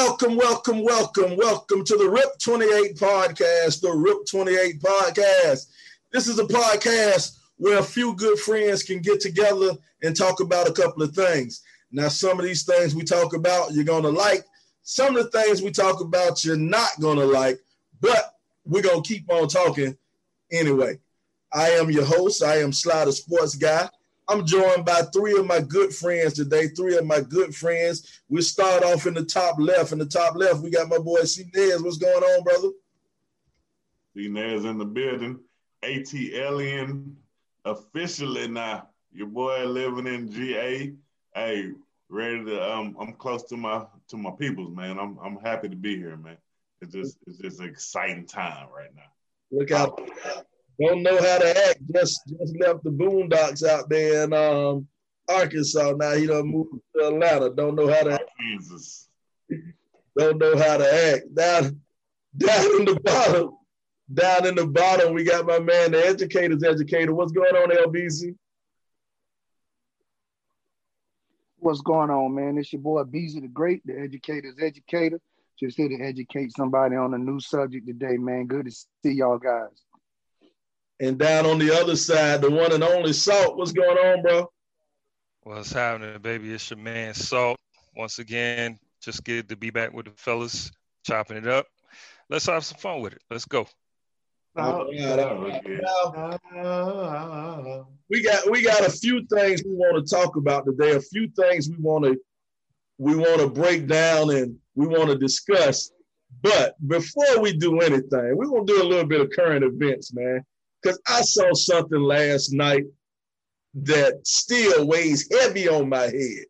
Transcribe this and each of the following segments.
Welcome, welcome, welcome, welcome to the RIP 28 podcast, the RIP 28 podcast. This is a podcast where a few good friends can get together and talk about a couple of things. Now, some of these things we talk about, you're going to like. Some of the things we talk about, you're not going to like, but we're going to keep on talking anyway. I am your host. I am Slider Sports Guy. I'm joined by three of my good friends today. Three of my good friends. We start off in the top left. In the top left, we got my boy C. Nez. What's going on, brother? C. Nez in the building. ATLian officially now. Your boy living in GA. Hey, ready to um I'm close to my to my peoples, man. I'm I'm happy to be here, man. It's just it's just an exciting time right now. Look out don't know how to act. Just just left the boondocks out there in um, Arkansas. Now he done moved to Atlanta. Don't know how to act. Jesus. Don't know how to act. Down down in the bottom. Down in the bottom, we got my man, the educator's educator. What's going on, LBC? What's going on, man? It's your boy Beezy the Great, the educator's educator. Just here to educate somebody on a new subject today, man. Good to see y'all guys. And down on the other side, the one and only Salt. What's going on, bro? What's happening, baby? It's your man Salt. Once again, just good to be back with the fellas, chopping it up. Let's have some fun with it. Let's go. Oh, we got we got a few things we want to talk about today. A few things we want to we want to break down and we want to discuss. But before we do anything, we're gonna do a little bit of current events, man because I saw something last night that still weighs heavy on my head.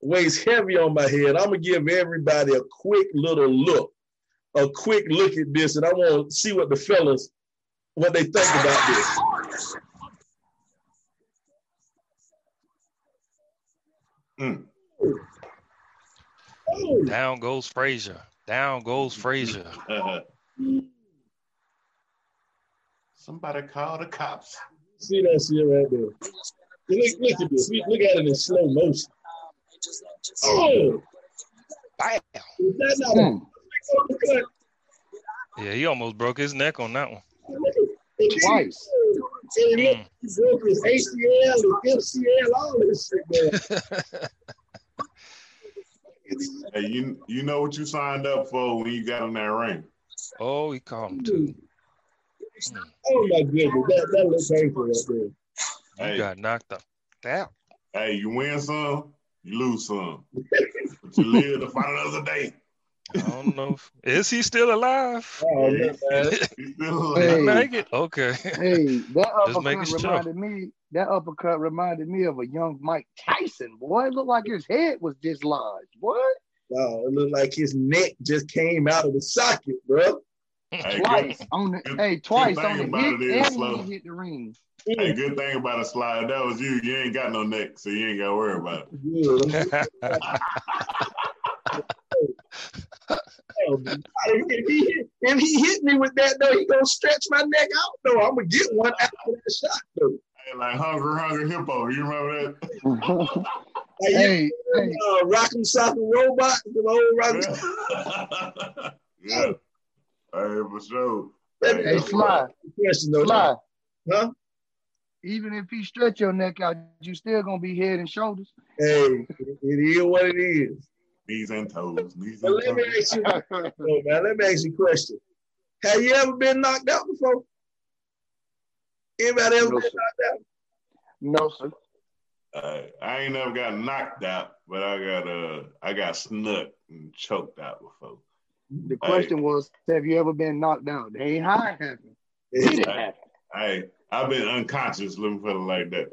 Weighs heavy on my head. I'm gonna give everybody a quick little look, a quick look at this, and I want to see what the fellas what they think about this. Mm. Down goes Frazier. Down goes Frazier. Somebody call the cops. See that shit right there. Look, look at this. Look at it in slow motion. Oh! Bam! Hmm. Yeah, he almost broke his neck on that one. Twice. Mm. He broke his ACL, his MCL, all this shit, hey, you you know what you signed up for when you got in that ring? Oh, he called him too. Mm. Oh my goodness, that, that looks painful right there. Hey. You got knocked up. Damn. Hey, you win some, you lose some. but you live to fight another day. I don't know. Is he still alive? Oh, yeah, man. He's still alive. Make it? Okay. Hey, that uppercut reminded me. That uppercut reminded me of a young Mike Tyson. Boy, it looked like his head was dislodged. What? Oh, it looked like his neck just came out of the socket, bro. Hey, twice good, on the good, hey twice on the hit and slow. hit the ring. Hey, good thing about a slide, that was you. You ain't got no neck, so you ain't got to worry about it. if, he, if he hit me with that though, he gonna stretch my neck out though. I'm gonna get one after that shot though. Hey, like hungry, hungry hippo. You remember that? hey, hey, hey. Uh, Rock'em Sock'em Robot, the old Rock'em. yeah. Hey, for sure. Hey, hey Sly. Question though. Sly. Huh? Even if he stretch your neck out, you still gonna be head and shoulders. Hey, it is what it is. Knees and toes. Knees and let toes. Me ask you, oh, man, let me ask you a question. Have you ever been knocked out before? Anybody ever no, been sir. knocked out? No, sir. Uh, I ain't never got knocked out, but I got uh I got snuck and choked out before. The question hey. was, have you ever been knocked down? They ain't how it happened. Did it happen? Hey, I've been unconscious, let me put it like that.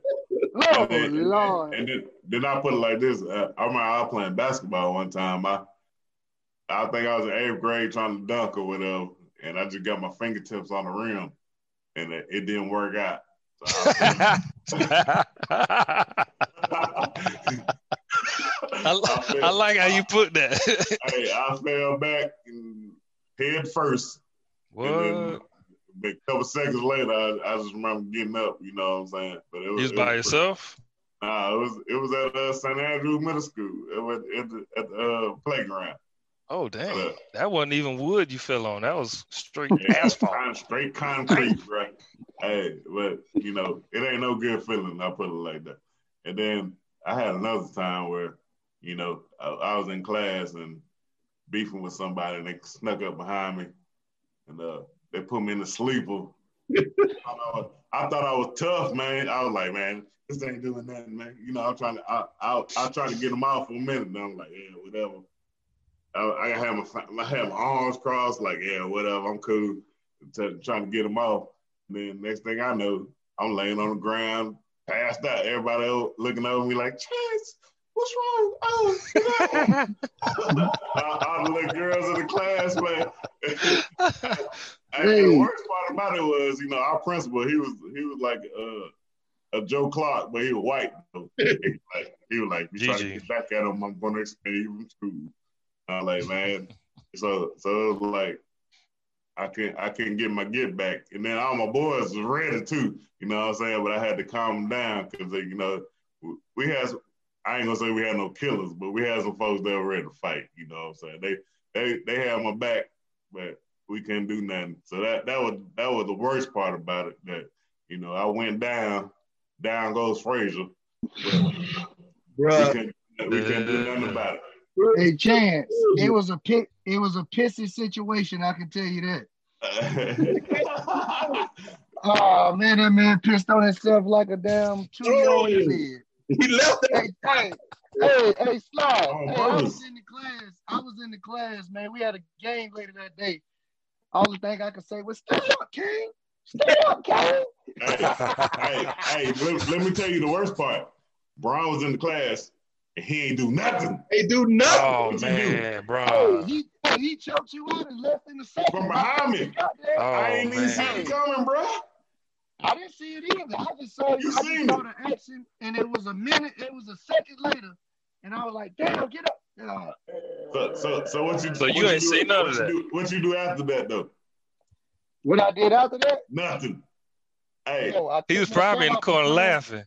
Oh, and then, Lord. And then, then I put it like this. Uh, I remember I was playing basketball one time. I I think I was in eighth grade trying to dunk or whatever, and I just got my fingertips on the rim, and it, it didn't work out. So I, I, I like how you put that. hey, I fell back and head first. what? And then a couple seconds later, I, I just remember getting up. You know what I'm saying? But it You was by pretty- yourself? Nah, it was it was at uh, St. Andrew Middle School. It was at the, at the uh, playground. Oh dang. Yeah. That wasn't even wood you fell on. That was straight Yeah, asphalt. con- straight concrete, right? Hey, but you know, it ain't no good feeling. I put it like that. And then I had another time where, you know, I, I was in class and beefing with somebody, and they snuck up behind me, and uh, they put me in the sleeper. I, thought I, was, I thought I was tough, man. I was like, man, this ain't doing nothing, man. You know, I'm trying to, I, I, I try to get them off for a minute. And I'm like, yeah, whatever. I, I have my, I have my arms crossed, like, yeah, whatever, I'm cool. T- trying to get them off. And then next thing I know, I'm laying on the ground, passed out. Everybody looking over me like, Chance, what's wrong? Oh, all, all the little girls in the class, man. And Hey. the worst part about it was, you know, our principal, he was he was like uh, a Joe Clark, but he was white. So he, was like, he was like, you trying to get back at him, I'm gonna expel you from school. I was like, man. So so it was like I can't I couldn't get my get back. And then all my boys was ready too, you know what I'm saying? But I had to calm them down because you know, we had I ain't gonna say we had no killers, but we had some folks that were ready to fight, you know what I'm saying? They they they had my back, but we couldn't do nothing. So that that was that was the worst part about it. That, you know, I went down, down goes Frazier. But we Bruh. couldn't, we couldn't do nothing about it. Hey, Chance, it was a pit. It was a pissy situation. I can tell you that. Oh man, that man pissed on himself like a damn two year old in bed. He left that. Hey, hey, hey, hey, slide. Oh, hey, I was in the class. I was in the class, man. We had a game later that day. All the thing I could say was, "Stay up, King. Stay up, King." hey, hey, hey, let, let me tell you the worst part. Brian was in the class and he ain't do nothing. They do nothing. Oh What you do? man, Hey, bro. he, hey, he choked you out and left in the second. From behind me. Oh I ain't even see man. it coming, bro. I didn't see it either. I just saw, You I just seen saw it. the action, and it was a minute. It was a second later, and I was like, "Damn, get up!" Uh, So, so, so what you? So you what ain't do, seen none what of you that? Do, what you do after that though? what I did after that? Nothing. Hey, yo, He was probably in the corner laughing.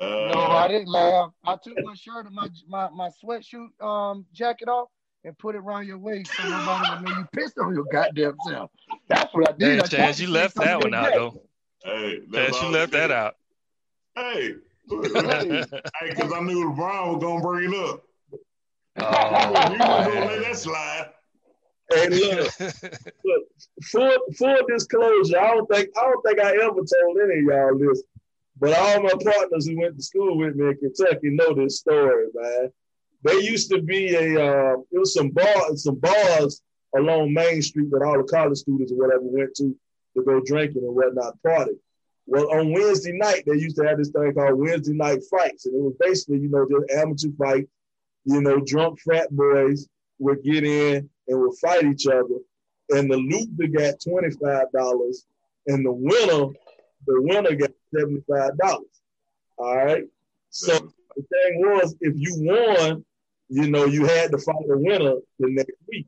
uh, No, I didn't laugh. I took my shirt and my my my sweatshirt um jacket off and put it around your waist so nobody would know you pissed on your goddamn self. That's what I did. Man, I tried Chance, you left that one out though. Hey, that's Chance, you left that out. Hey, hey, because I knew LeBron was gonna bring it up. Oh, you wasn't gonna let that slide. Hey, look, look full full disclosure. I don't think I don't think I ever told any of y'all this, but all my partners who went to school with me in Kentucky know this story, man. There used to be a uh, it was some bar some bars along Main Street that all the college students or whatever went to to go drinking and whatnot party. Well, on Wednesday night they used to have this thing called Wednesday night fights, and it was basically you know just amateur fight. You know, drunk frat boys would get in and would fight each other, and the loser got twenty five dollars, and the winner, the winner got seventy five dollars. All right. So the thing was, if you won, you know, you had to fight the winner the next week.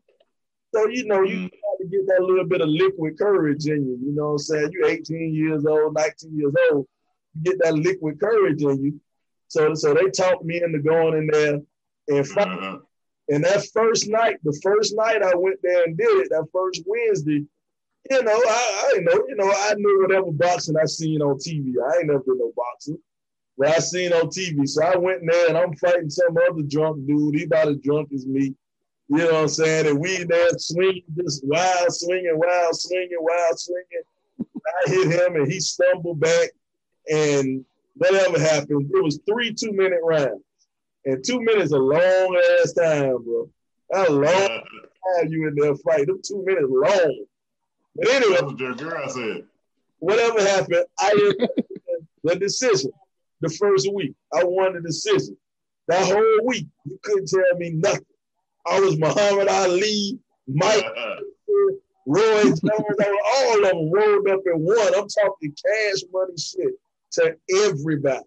So you know, you Mm. To get that little bit of liquid courage in you. You know what I'm saying? You're 18 years old, 19 years old. You get that liquid courage in you. So, so they talked me into going in there and fighting. Uh, And that first night, the first night I went there and did it, that first Wednesday, you know, I, I know, you know, I knew whatever boxing I seen on TV. I ain't never been no boxing, but I seen on TV. So I went in there and I'm fighting some other drunk dude. He about as drunk as me. You know what I'm saying? And we there swinging, just wild swinging, wild swinging, wild swinging. I hit him and he stumbled back and whatever happened, it was three two minute rounds. And two minutes a long ass time, bro. A long time you in there fight. Them two minutes long. But anyway, what girl said. whatever happened, I the decision the first week. I won the decision. That whole week, you couldn't tell me nothing. I was Muhammad Ali, Mike, Roy Jones, all of them rolled up in one. I'm talking cash money shit to everybody.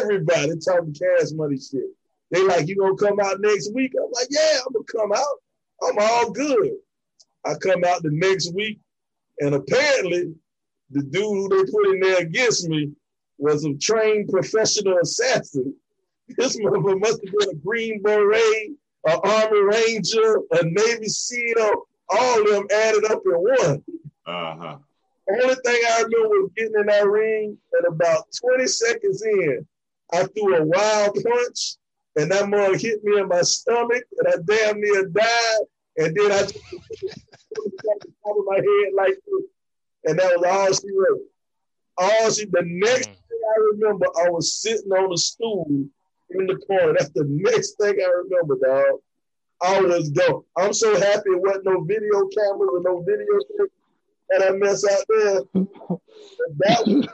Everybody talking cash money shit. They like, you gonna come out next week? I'm like, yeah, I'm gonna come out. I'm all good. I come out the next week, and apparently the dude who they put in there against me was a trained professional assassin. This motherfucker must have been a Green Beret, an Army Ranger, a Navy SEAL, all of them added up in one. Uh-huh. Only thing I remember was getting in that ring, and about 20 seconds in, I threw a wild punch, and that mug hit me in my stomach, and I damn near died. And then I just top of my head like this, and that was all she wrote. All she. The next mm. thing I remember, I was sitting on a stool in the corner. That's the next thing I remember, dog. I was go. I'm so happy it wasn't no video cameras or no video and I mess out there. that was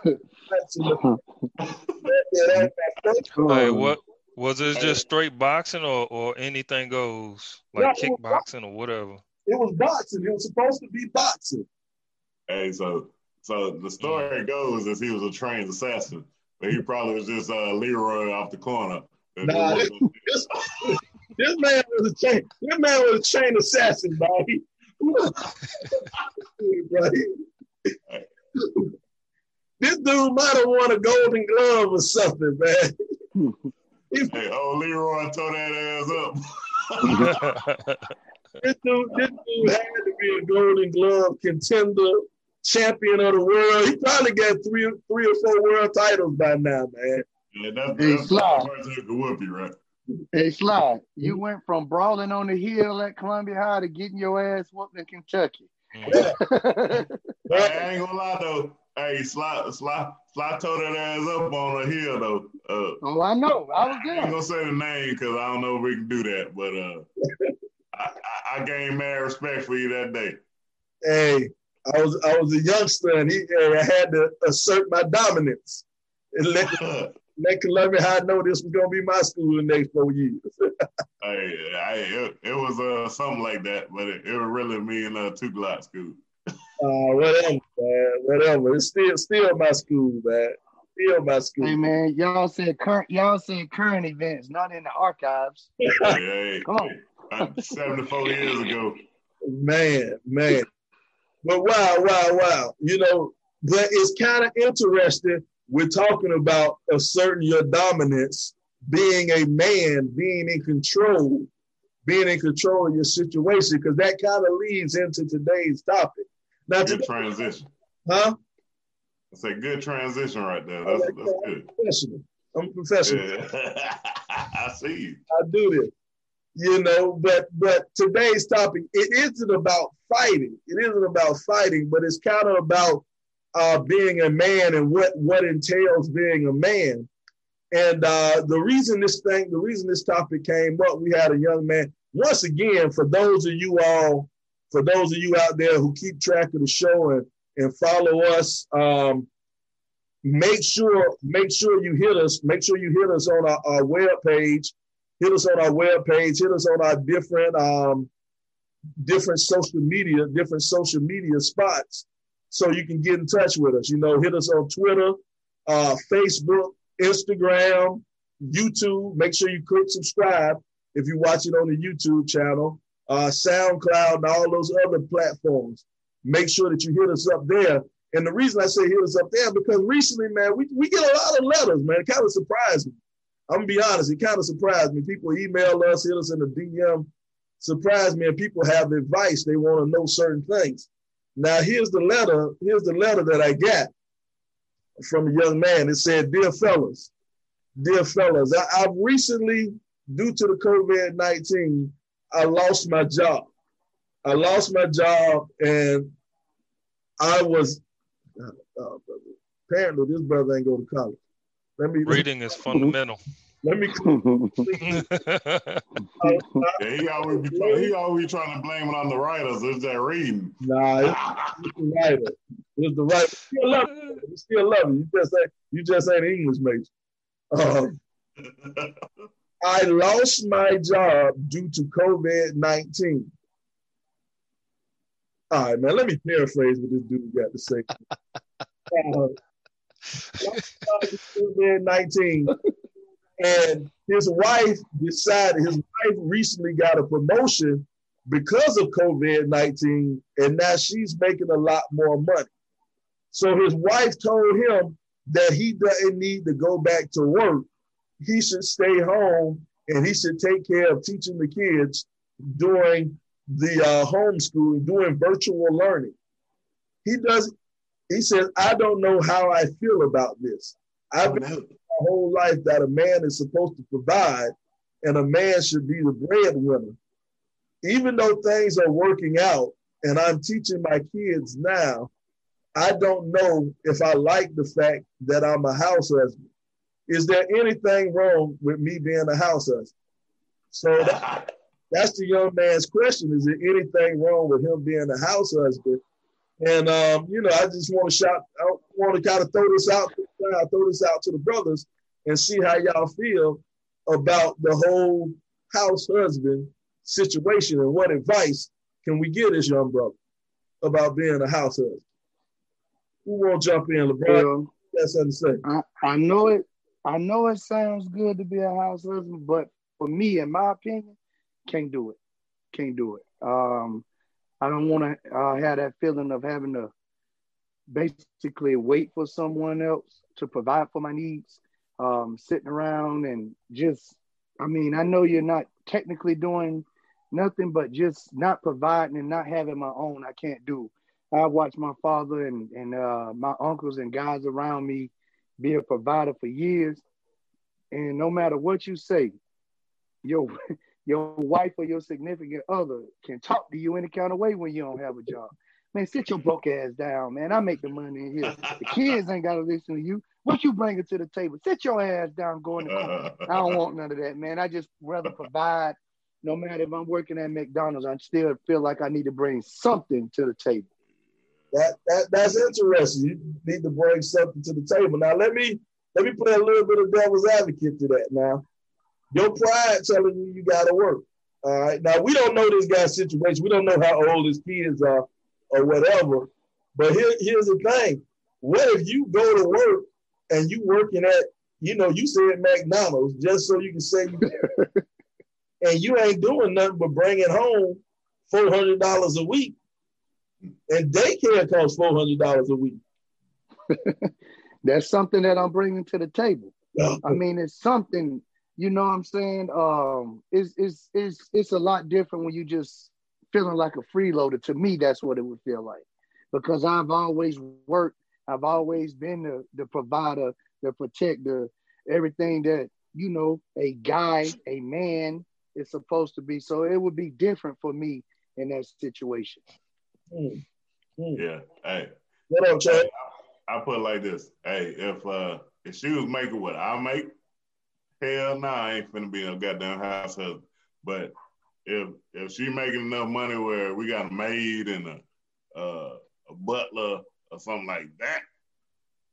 hey, what was it just straight boxing or, or anything goes like yeah, kickboxing or whatever? It was boxing. It was supposed to be boxing. Hey, so so the story goes is he was a trained assassin, but he probably was just uh, Leroy off the corner. Nah, this, this, this, man was a chain. This man was a chain assassin, buddy. this dude might have won a Golden Glove or something, man. hey, oh, Leroy tore that ass up. this dude, this dude had to be a Golden Glove contender, champion of the world. He probably got three, three or four world titles by now, man. Yeah, that's, hey, that's Sly. Whoopie, right? Hey, Sly, you went from brawling on the hill at Columbia High to getting your ass whooped in Kentucky. Yeah. I ain't gonna lie though. Hey, Sly, Sly, Sly tore that ass up on the hill though. Uh, oh, I know. I was there. I ain't gonna say the name because I don't know if we can do that, but uh, I, I, I gained mad respect for you that day. Hey, I was I was a youngster and he I had to assert my dominance and let let Columbia High know this was gonna be my school the next four years. hey, I, it, it, was uh, something like that, but it, it was really me and uh, two Glock school. uh, whatever, man, whatever. It's still still my school, man. Still my school. Hey man, y'all said current y'all said current events, not in the archives. hey, hey, Come on. 74 years ago. Man, man. But wow, wow, wow. You know, but it's kind of interesting. We're talking about asserting your dominance, being a man, being in control, being in control of your situation, because that kind of leads into today's topic. Now, good today, transition. Huh? It's a good transition right there. That's, like, that's good. Professional. I'm a professional. Yeah. I see you. I do this you know but but today's topic it isn't about fighting. It isn't about fighting but it's kind of about uh, being a man and what what entails being a man. And uh, the reason this thing the reason this topic came up we had a young man. Once again for those of you all for those of you out there who keep track of the show and and follow us um, make sure make sure you hit us make sure you hit us on our, our web page hit us on our webpage, hit us on our different um, different social media, different social media spots, so you can get in touch with us. You know, hit us on Twitter, uh, Facebook, Instagram, YouTube. Make sure you click subscribe if you watch it on the YouTube channel, uh, SoundCloud, and all those other platforms. Make sure that you hit us up there. And the reason I say hit us up there because recently, man, we, we get a lot of letters, man. It kind of surprised me. I'm gonna be honest, it kind of surprised me. People email us, hit us in the DM, surprised me, and people have advice. They want to know certain things. Now, here's the letter. Here's the letter that I got from a young man. It said, "Dear fellas, dear fellas, I, I've recently, due to the COVID nineteen, I lost my job. I lost my job, and I was. Uh, apparently, this brother ain't go to college. Let me reading is fundamental. Let me. yeah, he always be, he always trying to blame it on the writers. Is that reading? Nah, it's, it's the writer. It's the writer. Still love you. We still love you. You just ain't you just ain't English major. Um, I lost my job due to COVID 19. All right, man, let me paraphrase what this dude got to say. uh, COVID 19. And his wife decided, his wife recently got a promotion because of COVID 19, and now she's making a lot more money. So his wife told him that he doesn't need to go back to work. He should stay home and he should take care of teaching the kids during the uh, homeschooling, doing virtual learning. He does. He says, "I don't know how I feel about this. I've oh, been my whole life that a man is supposed to provide, and a man should be the breadwinner. Even though things are working out, and I'm teaching my kids now, I don't know if I like the fact that I'm a house husband. Is there anything wrong with me being a house husband? So that, that's the young man's question. Is there anything wrong with him being a house husband? And um, you know, I just want to shout. I want to kind of throw this out. Throw this out to the brothers and see how y'all feel about the whole house husband situation and what advice can we give this young brother about being a house husband? Who won't jump in, LeBron? That's something to say. I, I know it. I know it sounds good to be a house husband, but for me, in my opinion, can't do it. Can't do it. Um, I don't want to uh, have that feeling of having to basically wait for someone else to provide for my needs. Um, sitting around and just, I mean, I know you're not technically doing nothing, but just not providing and not having my own, I can't do. I watched my father and, and uh, my uncles and guys around me be a provider for years. And no matter what you say, your your wife or your significant other can talk to you any kind of way when you don't have a job. Man, sit your broke ass down, man. I make the money in here. The kids ain't got to listen to you. What you bringing to the table? Sit your ass down, go in the corner. I don't want none of that, man. I just rather provide. No matter if I'm working at McDonald's, I still feel like I need to bring something to the table. That, that that's interesting. You need to bring something to the table. Now let me let me play a little bit of devil's advocate to that. Now, your pride telling you you got to work. All right. Now we don't know this guy's situation. We don't know how old his kids are or whatever. But here, here's the thing: what if you go to work and you working at, you know, you said McDonald's just so you can say you and you ain't doing nothing but bringing home four hundred dollars a week and daycare costs four hundred dollars a week. That's something that I'm bringing to the table. I mean, it's something. You know what I'm saying? Um, it's it's it's it's a lot different when you just feeling like a freeloader. To me, that's what it would feel like, because I've always worked. I've always been the the provider, the protector, everything that you know a guy, a man is supposed to be. So it would be different for me in that situation. Mm. Mm. Yeah. Hey. What up, Chad? I, I put it like this. Hey, if uh if she was making what I make, hell nah, I ain't finna be a goddamn house husband. But if if she making enough money where we got a maid and a uh, a butler or something like that,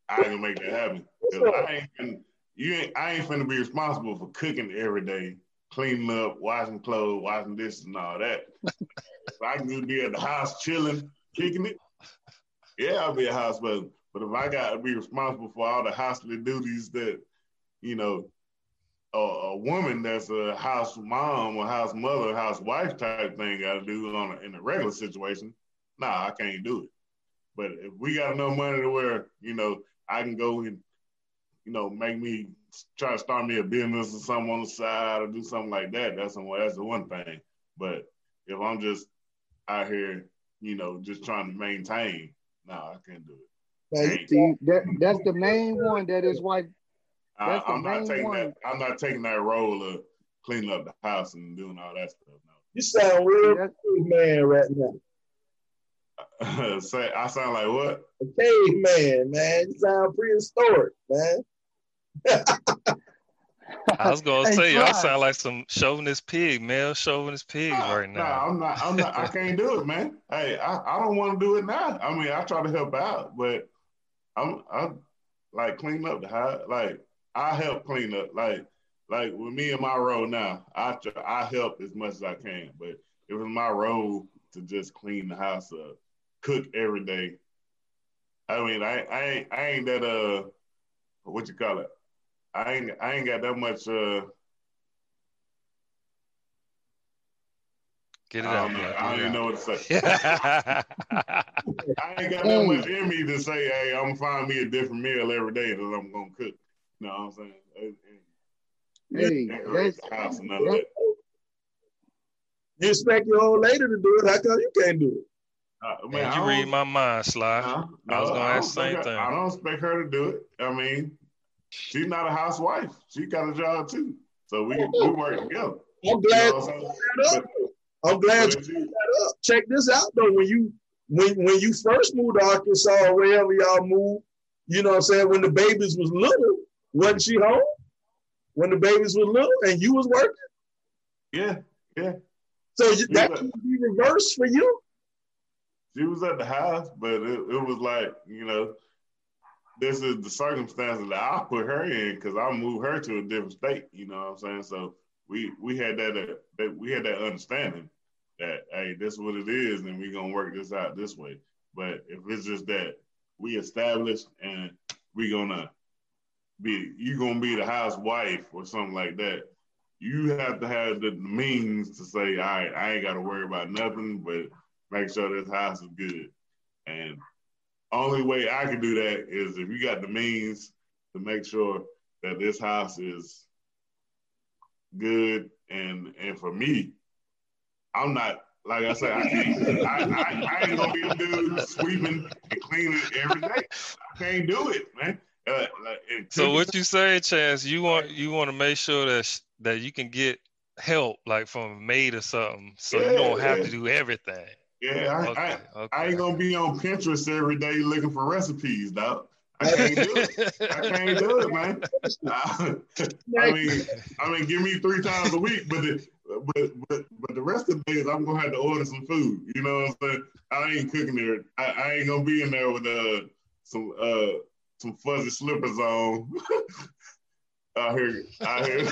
I can make that happen. I ain't finna, you ain't I ain't finna be responsible for cooking every day, cleaning up, washing clothes, washing dishes and all that. if I can just be at the house chilling, kicking it, yeah, I'll be a house husband. But if I got to be responsible for all the housely duties that, you know, a, a, woman that's a house mom or house mother, house wife type thing got to do on a, in a regular situation, nah, I can't do it. But if we got enough money to where, you know, I can go and, you know, make me try to start me a business or something on the side or do something like that, that's, that's the one thing. But if I'm just out here, you know, just trying to maintain. nah, I can't do it. see, that, that's the main one that his wife. I, am not taking one. that. I'm not taking that role of cleaning up the house and doing all that stuff. No. You sound real man right now. Say, I sound like what? A caveman, man. You sound prehistoric, man. I was gonna hey, say y'all sound like some chauvinist pig, male chauvinist pigs nah, right now. Nah, I'm not. I'm not. I can't do it, man. Hey, I, I don't want to do it now. I mean, I try to help out, but I'm I'm like clean up the house. Like I help clean up. Like like with me in my role now, I I help as much as I can, but it was my role to just clean the house up, cook every day. I mean, I I ain't, I ain't that uh, what you call it? I ain't I ain't got that much uh. Get it I out, don't, know, bro. I don't even know what to say. I ain't got that much in me to say, hey, I'm gonna find me a different meal every day that I'm gonna cook. You know what I'm saying? It- it- Hey, decorate that's the house and none of that, that. You expect your old lady to do it. How come you can't do it? Uh, man, Man, I you don't- read my mind, Sly. No, I was gonna don't ask the same her- thing. I don't expect her to do it. I mean, she's not a housewife. She got a job too. So we we work together. I'm You glad know I'm you saying? brought that up. I'm glad you if you- brought that up. Check this out though. When you when when you first moved to Arkansas or wherever y'all moved, you know what I'm saying, when the babies was little, wasn't she home? When the babies was little and you was working? yeah, yeah. So you, that would be reversed for you? She was at the house, but it, it was like, you know, this is the circumstances that I put her in because I moved her to a different state. You know what I'm saying? So we we had that, uh, that we had that understanding that hey, this is what it is, and we're gonna work this out this way. But if it's just that we established and we're gonna be you gonna be the housewife or something like that, you have to have the means to say, all right, I ain't gotta worry about nothing, but make sure this house is good. And only way I can do that is if you got the means to make sure that this house is good. And and for me, I'm not like I said, I. I, I, I ain't gonna be a dude sweeping and cleaning every day. I can't do it, man. Uh, like, So what you say, Chance? You want you want to make sure that sh- that you can get help, like from a maid or something, so you don't Yeah, have yeah. to do everything. Yeah, I, Okay, I, okay. I ain't gonna be on Pinterest every day looking for recipes, dog. I can't do it. I can't do it, man. I, I mean, I mean, give me three times a week, but the, but but but the rest of the days I'm gonna have to order some food. You know what I'm saying? I ain't cooking there. I, I ain't gonna be in there with uh some uh some fuzzy slippers on. I hear, out here,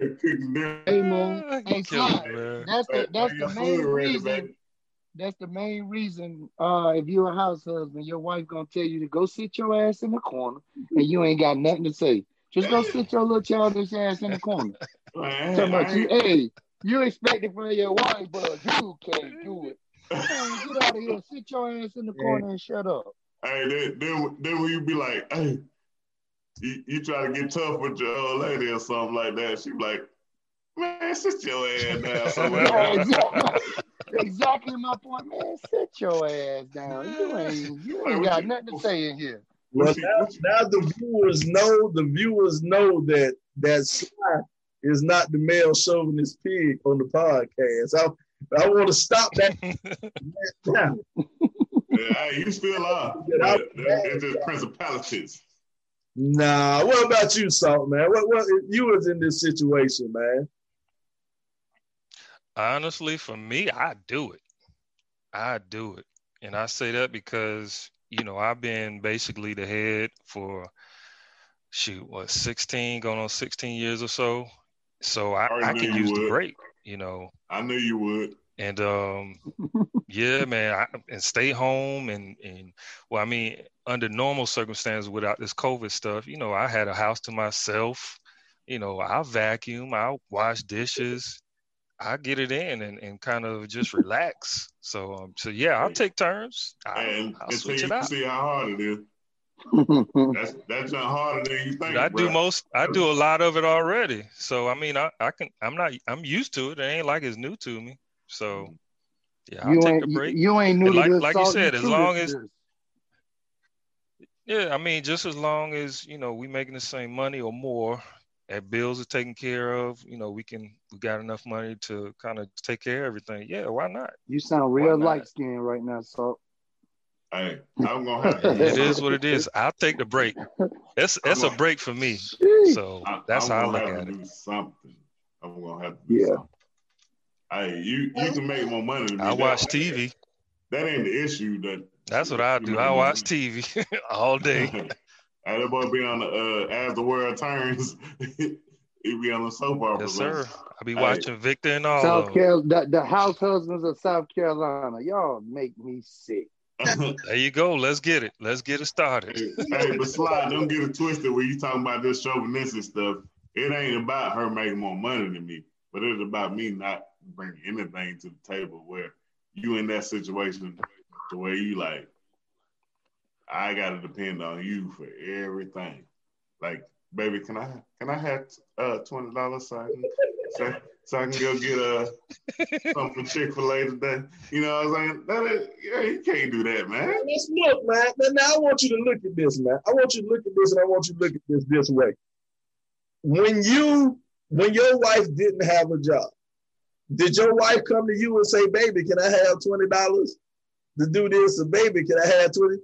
here. Hey man, Ah, hey you Sly, that's the that's the main reason. That's the main reason. Uh, if you're a house husband, your wife gonna tell you to go sit your ass in the corner, and you ain't got nothing to say. Just go sit your little childish ass in the corner. Man, Talking I about you, hey, you expect it from your wife, but you can't do it. Man, get out of here, sit your ass in the corner and shut up. Hey, then, then, then when you be like, hey, you, you try to get tough with your old lady or something like that, she be like, man, sit your ass down somewhere. Yeah, exactly, exactly my point, man. Sit your ass down. You ain't you ain't got nothing to say in here. Well, now, now the viewers know the viewers know that that Sly is not the male chauvinist pig on the podcast. I I want to stop that now. Yeah, hey, you still are. But it's just principalities. Nah, what about you, Salt man? What what you was in this situation, man? Honestly, for me, I do it. I do it. And I say that because, you know, I've been basically the head for shoot, what, 16, going on 16 years or so. So I, Already I can you use the would. break, you know. I knew you would. And um yeah, man, I, and stay home and and well, I mean, under normal circumstances without this COVID stuff, you know, I had a house to myself. You know, I vacuum, I wash dishes, I get it in and, and kind of just relax. So um, so yeah, I'll take turns. I'll, and I'll until switch you it out. see how hard it is. That's that's not harder than you think. I do most I do a lot of it already. So I mean I, I can I'm not I'm used to it. It ain't like it's new to me. So mm-hmm. yeah, I'll you take a break. you ain't new And to like- this. like you Salt, said, as long as- this. Yeah, I mean, just as long as you know we making the same money or more, and bills are taken care of, you know, we can we got enough money to kind of take care of everything. Yeah, why not? you sound real not? light skinned right now, so Hey, I'm gonna have to. It is what it is. I'll take the break. It's it's a break for me. Sheesh. So I, that's I'm how I gonna look at it. do something. I'm gonna have to do Yeah. something. Hey, you you can make more money than me. I watch that- TV. That ain't the issue. That That's what I do. I watch. TV all day. Hey, that boy be on the uh, as the world turns. he be on the soap opera. Yes, sir. I be watching hey. Victor and all. South Carolina, the, the house husbands of South Carolina. Y'all make me sick. there you go. Let's get it. Let's get it started. hey, but slide, don't get it twisted when you talking about this chauvinistic stuff. It ain't about her making more money than me, but it's about me not bringing anything to the table where you in that situation to where you like, I gotta depend on you for everything. Like, baby, can I can I have uh twenty dollars so I can so, so I can go get uh something Chick Fil A today? You know what I'm saying? That is, yeah, you can't do that, man. Let's look, man. Now I want you to look at this, man. I want you to look at this, and I want you to look at this this way. When you when your wife didn't have a job, did your wife come to you and say, "Baby, can I have twenty dollars to do this?" Or "Baby, can I have 20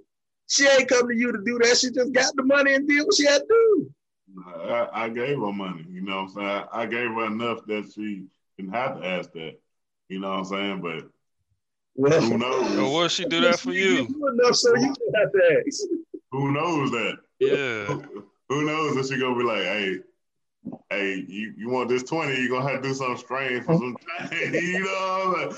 she ain't come to you to do that. She just got the money and did what she had to do. I, I gave her money. You know what I'm saying? I, I gave her enough that she didn't have to ask that. You know what I'm saying? But well, who knows? Well, what she do that for you? Enough so you can have to ask. Who knows that? Yeah. Who, who knows that she gonna be like, hey, hey, you, you want this 20, you're gonna have to do something strange for some change. you know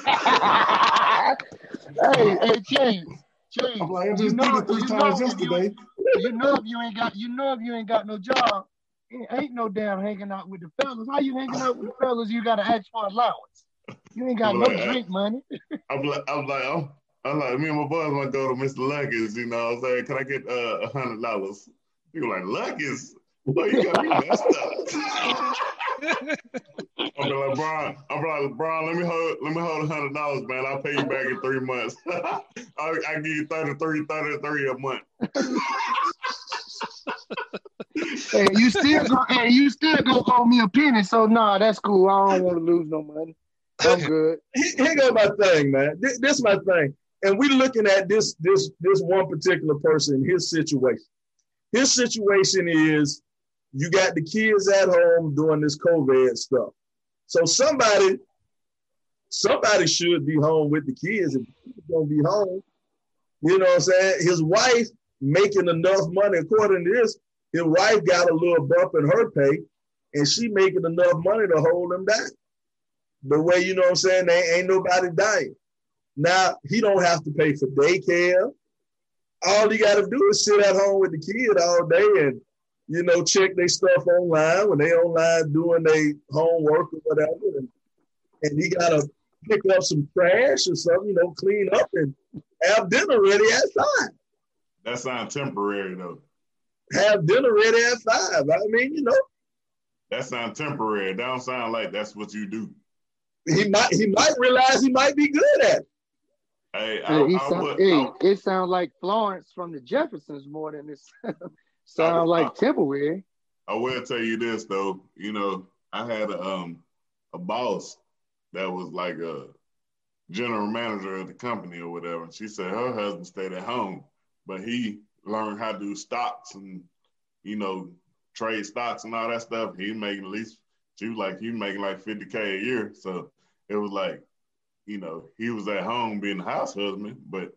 hey, hey, James. James, I'm like, I just you know, three times yesterday. You, you know if you ain't got you know if you ain't got no job, ain't no damn hanging out with the fellas. How you hanging out with the fellas? You gotta ask for allowance. You ain't got I'm no like, drink money. I'm like, I'm like, I'm, I'm like, me and my boys want to go to Mr. Lucky's, you know what I'm saying? Can I get uh, a uh, hundred dollars? People like, Lucky's? Boy, you got me messed up. I'm be like, Brian, I'm like, Brian, let me hold, let me hold a hundred dollars, man. I'll pay you back in three months. I, I give you 33, 33 a month. hey, you still go, hey, you still go owe me a penny, so nah, that's cool. I don't want to lose no money. I'm good. Here go my thing, man. This, this is my thing. And we looking at this this this one particular person, his situation. His situation is you got the kids at home doing this COVID stuff. So somebody, somebody should be home with the kids if he's gonna be home. You know what I'm saying? His wife making enough money, according to this, his wife got a little bump in her pay, and she making enough money to hold him back. The way you know what I'm saying, there ain't nobody dying. Now he don't have to pay for daycare. All he got to do is sit at home with the kid all day and you know, check their stuff online when they online doing their homework or whatever. And, and he got to pick up some trash or something, you know, clean up and have dinner ready at five. That sounds temporary though. Have dinner ready at five. I mean, you know. That sounds temporary. That don't sound like that's what you do. He might he might realize he might be good at it. Hey, I, I sound, would, hey it sounds like Florence from the Jeffersons more than this. Sound like temporary. I will tell you this though. You know, I had a um a boss that was like a general manager of the company or whatever. And she said her husband stayed at home, but he learned how to do stocks and you know trade stocks and all that stuff. He making at least she was like he making like 50k a year. So it was like, you know, he was at home being a house husband, but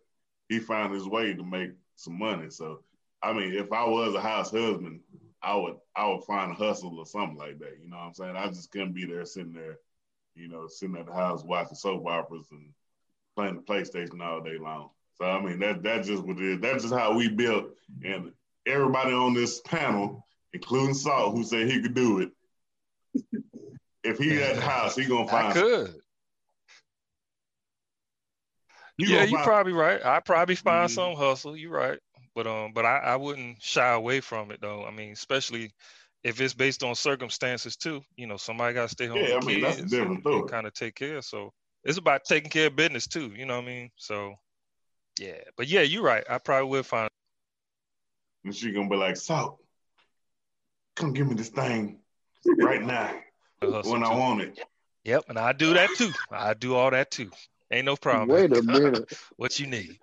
he found his way to make some money. So I mean, if I was a house husband, I would I would find a hustle or something like that. You know what I'm saying? I just couldn't be there sitting there, you know, sitting at the house watching soap operas and playing the PlayStation all day long. So I mean that that's just what it is. That's just how we built. And everybody on this panel, including Salt, who said he could do it. if he at the house, he gonna find. I could. yeah, you're probably right. I probably find mm-hmm. some hustle. You're right. But um, but I, I wouldn't shy away from it though. I mean, especially if it's based on circumstances too. You know, somebody got to stay home yeah, I mean, kids that's different and, and kind of take care. So it's about taking care of business too. You know what I mean? So yeah, but yeah, you're right. I probably would find. And she gonna be like, "So, come give me this thing right now when I want it." Yep, and I do that too. I do all that too. Ain't no problem. Wait a minute. what you need?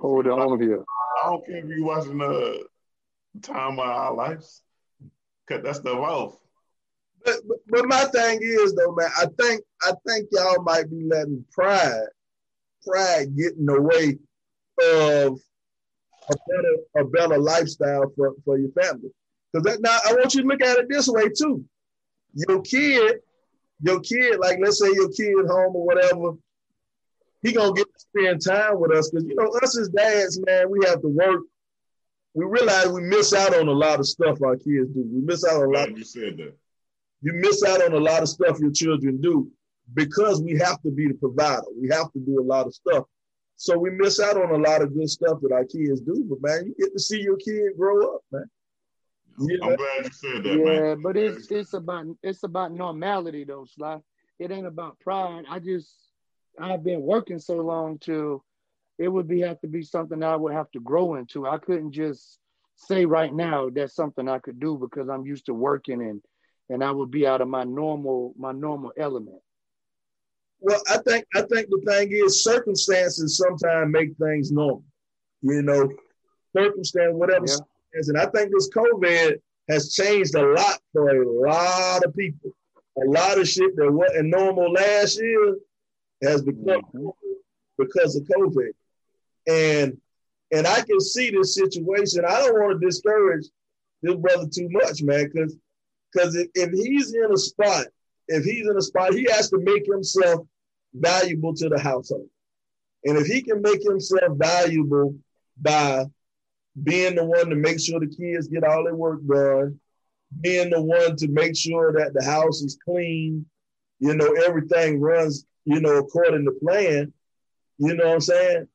Hold on here. I don't care if you watching the time of our lives. Cut that stuff off. But, but, but my thing is though, man, I think I think y'all might be letting pride, pride get in the way of a better a better lifestyle for, for your family. Because that now I want you to look at it this way too. Your kid, your kid, like let's say your kid home or whatever, he gonna get to spend time with us because you know us as dads, man, we have to work. We realize we miss out on a lot of stuff our kids do. We miss out on a lot. Glad you said that. You miss out on a lot of stuff your children do because we have to be the provider. We have to do a lot of stuff. So we miss out on a lot of good stuff that our kids do. But man, you get to see your kid grow up, man. Yeah. I'm glad you said that, yeah, man. but it's it's about it's about normality though, Sly. It ain't about pride. I just I've been working so long to it would be have to be something I would have to grow into. I couldn't just say right now that's something I could do because I'm used to working and and I would be out of my normal my normal element. Well, I think I think the thing is circumstances sometimes make things normal. You know, circumstance, whatever Yeah. circumstance. And I think this COVID has changed a lot for a lot of people. A lot of shit that wasn't normal last year has become Mhm. because of COVID. And and I can see this situation. I don't want to discourage this brother too much, man, because because if, if he's in a spot, if he's in a spot, he has to make himself valuable to the household. And if he can make himself valuable by being the one to make sure the kids get all their work done, being the one to make sure that the house is clean, you know, everything runs, you know, according to plan, you know what I'm saying?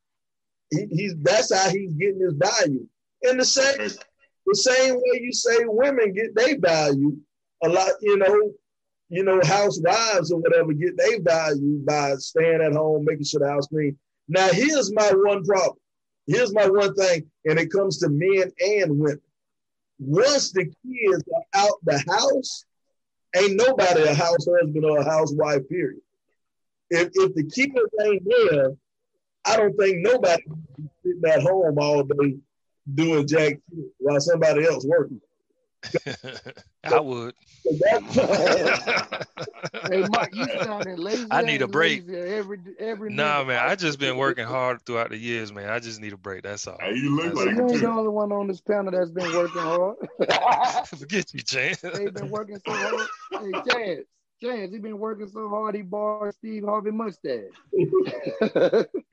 He, he's that's how he's getting his value. And the same the same way you say women get their value, a lot, you know, you know, housewives or whatever get their value by staying at home, making sure the house clean. Now, here's my one problem. Here's my one thing, and it comes to men and women. Once the kids are out the house, ain't nobody a house husband or a housewife, period. If, if the kids ain't there, I don't think nobody sitting at home all day doing jack while somebody else working. I would. So that's, Hey Mike, you sounding lazy. I need a break. lazy Every every nah, minute. man, I just been working hard throughout the years, man. I just need a break. That's all. Hey, you look That's like You ain't the only one on this panel that's been working hard. Forget you, Chance. They've been working so hard. Hey, Chance, Chance, he been working so hard he borrowed Steve Harvey mustache.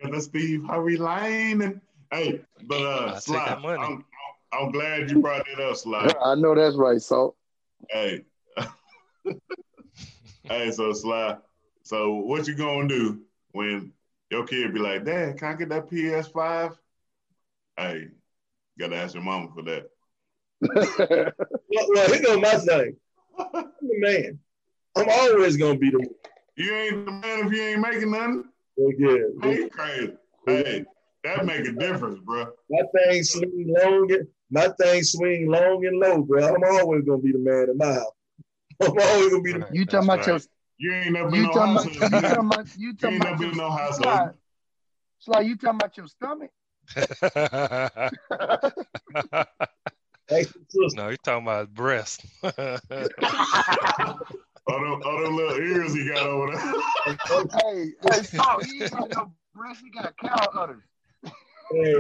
And the Steve Harvey Lane. And, hey, but uh, I'll take Sly, that money. I'm, I'm glad you brought it up, Sly. I know that's right, Salt. Hey. hey, so Sly, so what you gonna do when your kid be like, Dad, can I get that PS5? Hey, gotta ask your mama for that. well, well, here goes my thing. I'm the man. I'm always gonna be the one. You ain't the man if you ain't making nothing. Yeah. Hey, crazy. Hey, that make a difference, bro. My thing swing long and my thing swing long and low, bro. I'm always gonna be the man in my house. I'm always gonna be the Right. You talking about your Right. You ain't never been you no talking house about you talking about you You ain't never been your no house Sly, husband. Sly, you talking about your stomach? hey, no, you talking about breast. All them, all them little ears he got over there. hey, hey, Salt, he ain't got no breast, he got cow udders. Hey,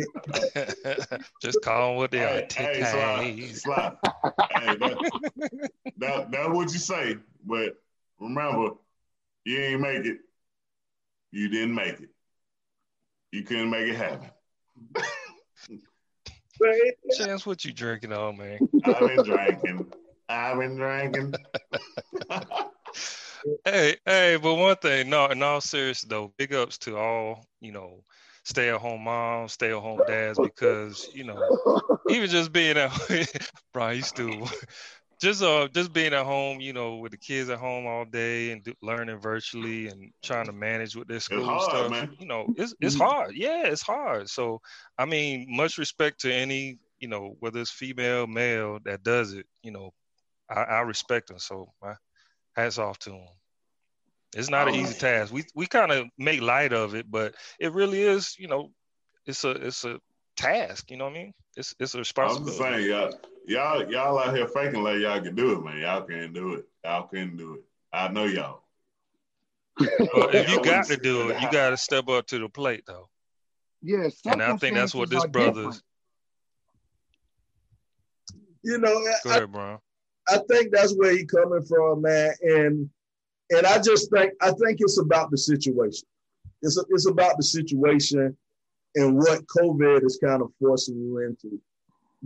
Just call him what they are. Hey, hey, Sly, Titties. Hey, that, that, that's what you say. But remember, you ain't make it. You didn't make it. You couldn't make it happen. hey, Chance, what you drinking on, man? I've been drinking. I've been drinking. Hey, hey, but one thing, no, in all seriousness though, big ups to all, you know, stay at home moms, stay at home dads, because, you know, even just being at Brian, you still just uh just being at home, you know, with the kids at home all day and do, learning virtually and trying to manage with their school hard, stuff. man. You know, it's it's hard. Yeah, it's hard. So I mean, much respect to any, you know, whether it's female, male that does it, you know, I, I respect them. So my hats off to them. It's not an Oh, easy task. We we kind of make light of it, but it really is, you know, it's a it's a task. You know what I mean? It's it's a I'm just responsibility. saying, y'all, y'all, y'all out here faking like y'all can do it, man. Y'all can't do it. Y'all can't do it. I know y'all. But if you got to do it, you got to step up to the plate, though. yeah, And I think that's what this circumstances are brother's. you know, Go ahead, bro. I think that's where he coming from, man. And and I just think I think it's about the situation. It's a, it's about the situation and what COVID is kind of forcing you into.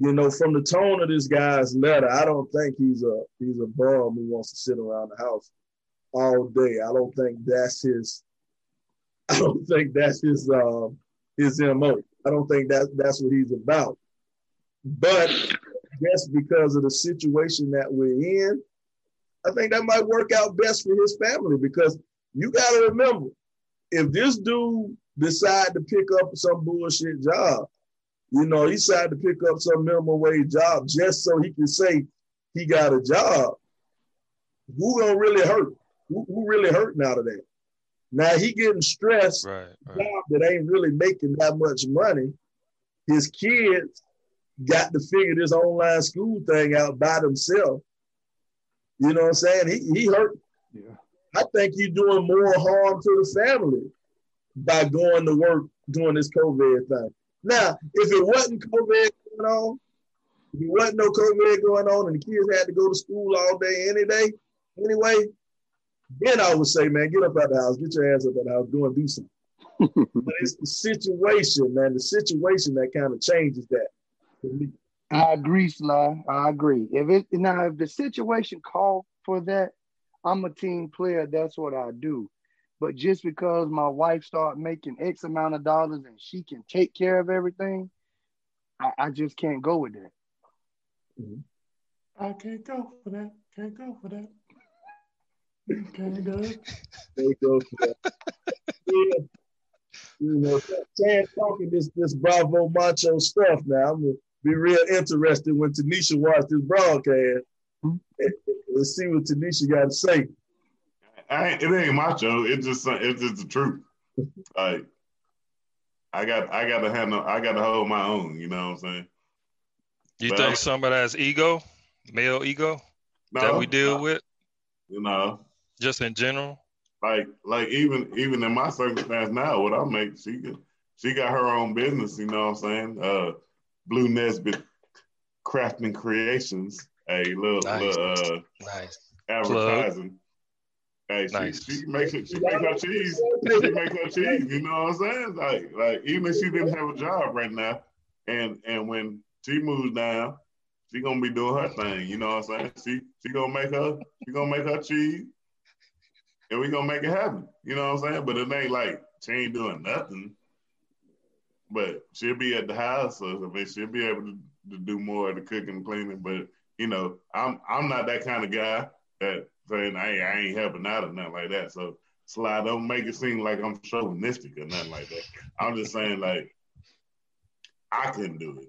You know, from the tone of this guy's letter, I don't think he's a he's a bum who wants to sit around the house all day. I don't think that's his. I don't think that's his uh, his mo. I don't think that that's what he's about. But guess because of the situation that we're in, I think that might work out best for his family because you got to remember, if this dude decide to pick up some bullshit job, you know, he decided to pick up some minimum wage job just so he can say he got a job. Who gonna really hurt? Who, who really hurting out of that? Now he getting stressed. Right, right. Job that ain't really making that much money. His kids got to figure this online school thing out by themselves. You know what I'm saying? He he hurt. Yeah. I think he's doing more harm to the family by going to work doing this COVID thing. Now, if it wasn't COVID going on, if it wasn't no COVID going on and the kids had to go to school all day, any day, anyway, then I would say, man, get up out of the house, get your ass up out of the house, go and do something. but it's the situation, man, the situation that kind of changes that. I agree, Sly. I agree. If it now if the situation called for that, I'm a team player. That's what I do. But just because my wife start making X amount of dollars and she can take care of everything, I, I just can't go with that. Mm-hmm. I can't go for that. Can't go for that. Can't do it. Can't go for that. yeah. You know, Sam talking this this Bravo Macho stuff now. I'm gonna be real interested when Tanisha watch this broadcast. Mm-hmm. Let's see what Tanisha got to say. I ain't, it ain't macho. It's just it's just the truth. like I got I got to handle I got to hold my own. You know what I'm saying? You but think I, some of that's ego, male ego no, that we deal no, with? You know, just in general. Like like even even in my circumstance now, what I make she she got her own business. You know what I'm saying? Uh, Blue Nesbitt Crafting Creations, a little, nice. little uh, nice. advertising. Plug. Hey, nice. she, she makes it. She makes her cheese. She makes her cheese. You know what I'm saying? Like, like even if she didn't have a job right now, and and when she moves down, she gonna be doing her thing. You know what I'm saying? She she gonna make her she gonna make her cheese, and we gonna make it happen. You know what I'm saying? But it ain't like she ain't doing nothing. But she'll be at the house, so I mean, she'll be able to, to do more of the cooking and cleaning. But you know, I'm I'm not that kind of guy that saying I, I ain't helping out or nothing like that. So Sly, don't make it seem like I'm chauvinistic or nothing like that. I'm just saying like I couldn't do it.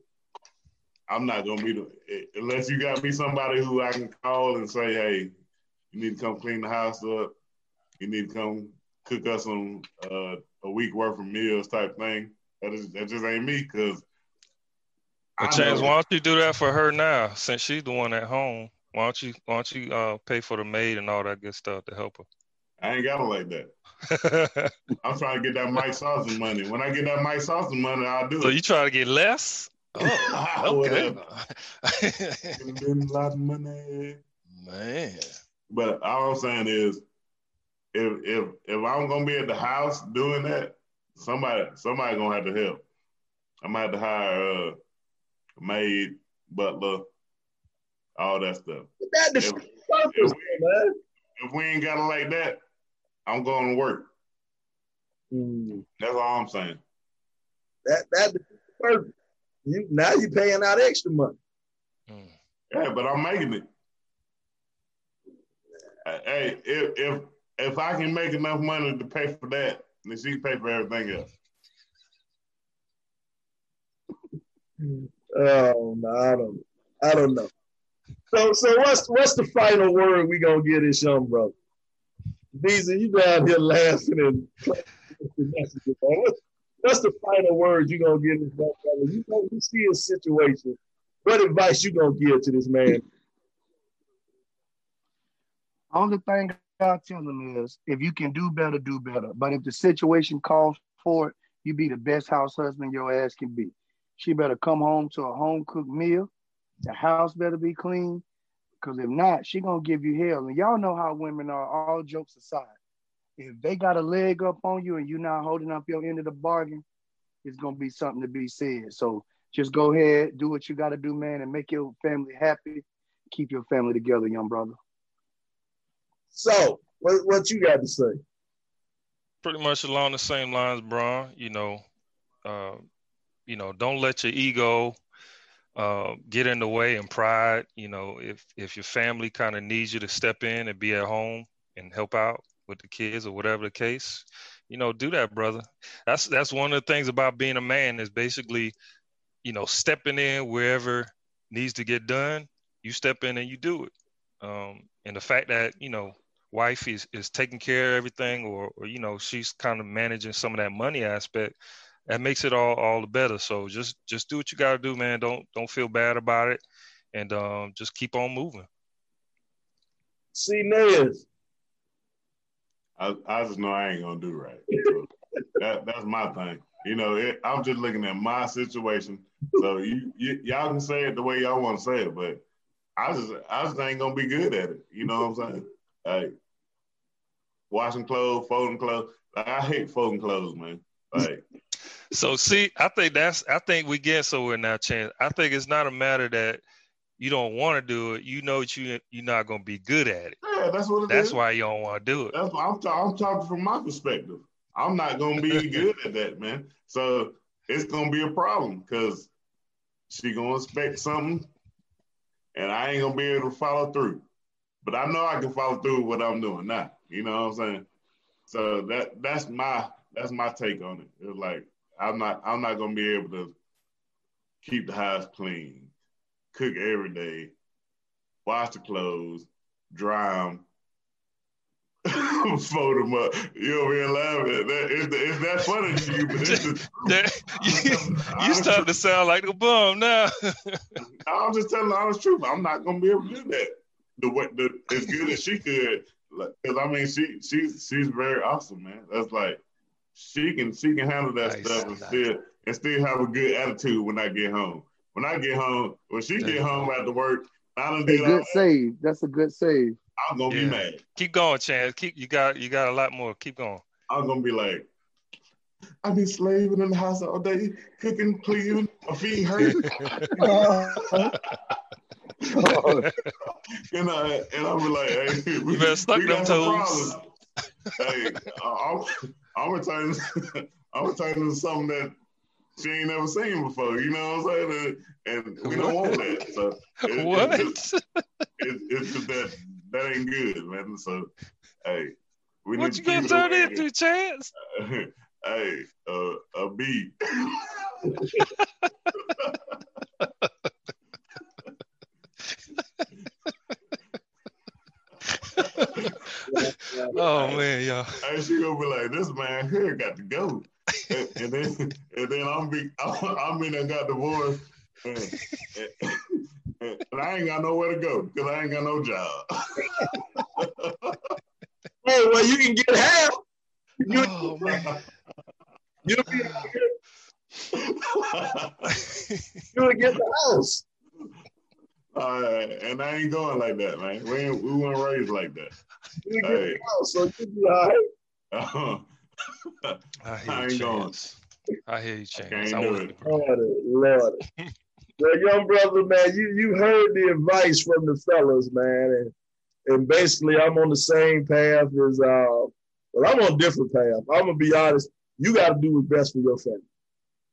I'm not gonna be the unless you got me somebody who I can call and say, hey, you need to come clean the house up. You need to come cook us some uh, a week worth of meals type thing. That is that just ain't me because. But James, why don't you do that for her now, since she's the one at home? Why don't you why don't you uh, pay for the maid and all that good stuff to help her? I ain't got it like that. I'm trying to get that Mike Sauce money. When I get that Mike Sauce money, I'll do so it. So you trying to get less? Oh, okay. been a lot of money. Man. But all I'm saying is if if if I'm gonna be at the house doing that, somebody somebody gonna have to help. I'm gonna have to hire a maid, butler, all that stuff. That if, purpose, if, we, man. if we ain't got it like that, I'm going to work. Mm. That's all I'm saying. That that purpose. You now you paying out extra money. Mm. Yeah, but I'm making it. Hey, if if if I can make enough money to pay for that, then she can pay for everything else. Oh no, I don't I don't know. So, so what's what's the final word we gonna get this young brother? Beezy, you down here laughing and what's, what's the final word you gonna give this young brother? You know, you see his situation. What advice you gonna give to this man? Only thing I tell them is, if you can do better, do better. But if the situation calls for it, you be the best house husband your ass can be. She better come home to a home cooked meal The house better be clean. Cause if not, she gonna give you hell. And y'all know how women are, all jokes aside. If they got a leg up on you and you're not holding up your end of the bargain, it's gonna be something to be said. So just go ahead, do what you gotta do, man, and make your family happy. Keep your family together, young brother. So, what, what you got to say? Pretty much along the same lines, Bron. You know, uh, you know, don't let your ego uh, get in the way and pride. You know, if if your family kind of needs you to step in and be at home and help out with the kids or whatever the case, you know, do that, brother. That's that's one of the things about being a man is basically, you know, stepping in wherever needs to get done. You step in and you do it. Um, and the fact that you know wife is is taking care of everything or, or you know she's kind of managing some of that money aspect that makes it all all the better. So just just do what you got to do man. Don't don't feel bad about it. And um, just keep on moving. See Nez. I, I just know I ain't gonna do right. So that, that's my thing. You know it, i'm just looking at my situation. So you, you y'all can say it the way y'all want to say it but i just i just ain't gonna be good at it you know what i'm saying like washing clothes, folding clothes. Like, I hate folding clothes, man. Like so see, I think that's I think we get somewhere now, Chance. I think it's not a matter that you don't want to do it. You know you you're not gonna be good at it. Yeah, that's what it that's is. why you don't want to do it. That's what I'm, ta- I'm talking from my perspective. I'm not gonna be good at that, man. So it's gonna be a problem because she gonna expect something, and I ain't gonna be able to follow through. But I know I can follow through with what I'm doing now. You know what I'm saying? So that that's my that's my take on it. It's like I'm not I'm not gonna be able to keep the house clean, cook every day, wash the clothes, dry them, fold them up. You over here laughing. That, it's, it's that funny to you, but it's just, that, you, you starting to sound like a bum now. I'm just telling the honest truth. I'm not gonna be able to do that the way the as good as she could. Because I mean, she she's she's very awesome, man. That's like she can she can handle that nice, stuff and nice. still and still have a good attitude when I get home. When I get home, when she get home after work, I don't do good save. That's a good save. I'm gonna yeah. be mad. Keep going, Chance. Keep you got you got a lot more. Keep going. I'm gonna be like, I've been slaving in the house all day, cooking, cleaning, my feet hurt. you know, and I'll be like, hey, we, you better stuck them toes. hey, I'm, I'm returning, I'm returning to something that she ain't never seen before. You know what I'm saying? And, and we don't want that. So it, what? It's just, it, it's just that that ain't good, man. So hey, we what you gonna turn into, Chance? hey, uh, a B. oh man, y'all. And she gonna be like, "This man here got to go," and, and then and then I'm be I'm, I'm in and got divorced, and, and, and, I ain't got nowhere to go because I ain't got no job. hey, well, you can get half. You, oh, man. You'll be you'll get the house. Uh, and I ain't going like that, man. We ain't, we weren't raised like that. You get hey. the house, so you be all right. Uh, I, hear I ain't you, going. I hear you, Chance. I, I do it. Lord, Lord. well, young brother, man, you you heard the advice from the fellas, man, and and basically I'm on the same path as uh, well, I'm on a different path. I'm gonna be honest. You got to do what's best for your family,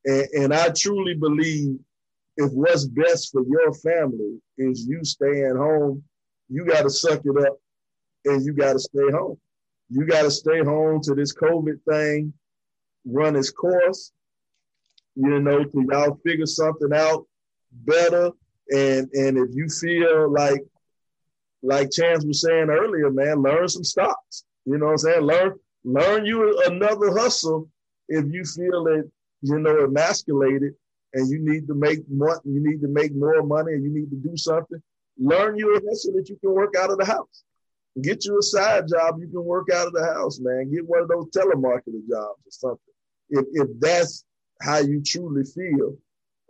and, and I truly believe if what's best for your family is you staying home, you got to suck it up and you got to stay home. You got to stay home to this COVID thing run its course, you know, till y'all figure something out better. And and if you feel like like Chance was saying earlier, man, learn some stocks. You know what I'm saying? Learn learn you another hustle if you feel it, you know, emasculated and you need to make more, you need to make more money and you need to do something. Learn you a hustle that you can work out of the house. Get you a side job you can work out of the house, man. Get one of those telemarketing jobs or something. If, if that's how you truly feel,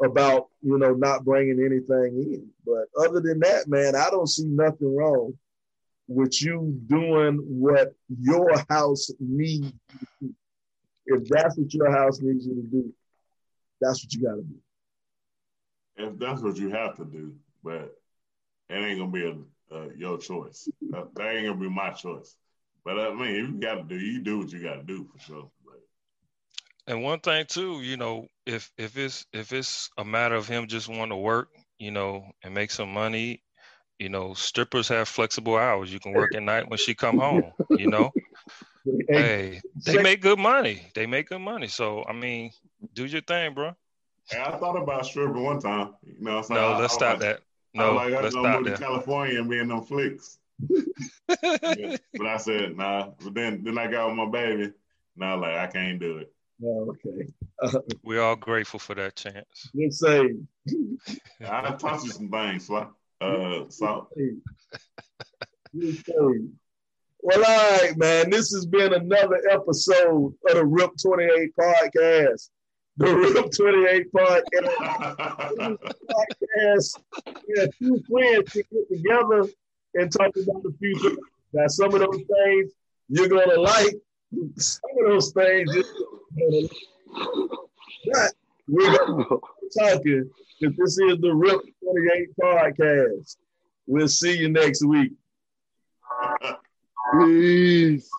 about you know not bringing anything in. But other than that, man, I don't see nothing wrong with you doing what your house needs. If that's what your house needs you to do, that's what you got to do. If that's what you have to do, but it ain't gonna be a, uh, your choice. That, that, ain't gonna be my choice. But I mean, if you got to do, you do what you got to do for sure. And one thing too, you know, if if it's if it's a matter of him just wanting to work, you know, and make some money, you know, strippers have flexible hours. You can work at night when she come home, you know. hey, they make good money. They make good money. So I mean, do your thing, bro. Hey, I thought about stripping one time. You know, so no, I, let's I stop like, that. No, like, let's stop move to California and be in them flicks. yeah. But I said, nah. But then, then I got with my baby. Now, like, I can't do it. Oh, okay. Uh, We're all grateful for that chance. Good save. I taught you some things, Sly. Uh, so. Good save. Well, all right, man. This has been another episode of the RIP 28 podcast. The RIP 28 podcast. podcast. Yeah, two friends to get together and talk about the future. Now, some of those things you're going to like, some of those things but we're talking because this is the RIP 28 podcast. We'll see you next week. Peace.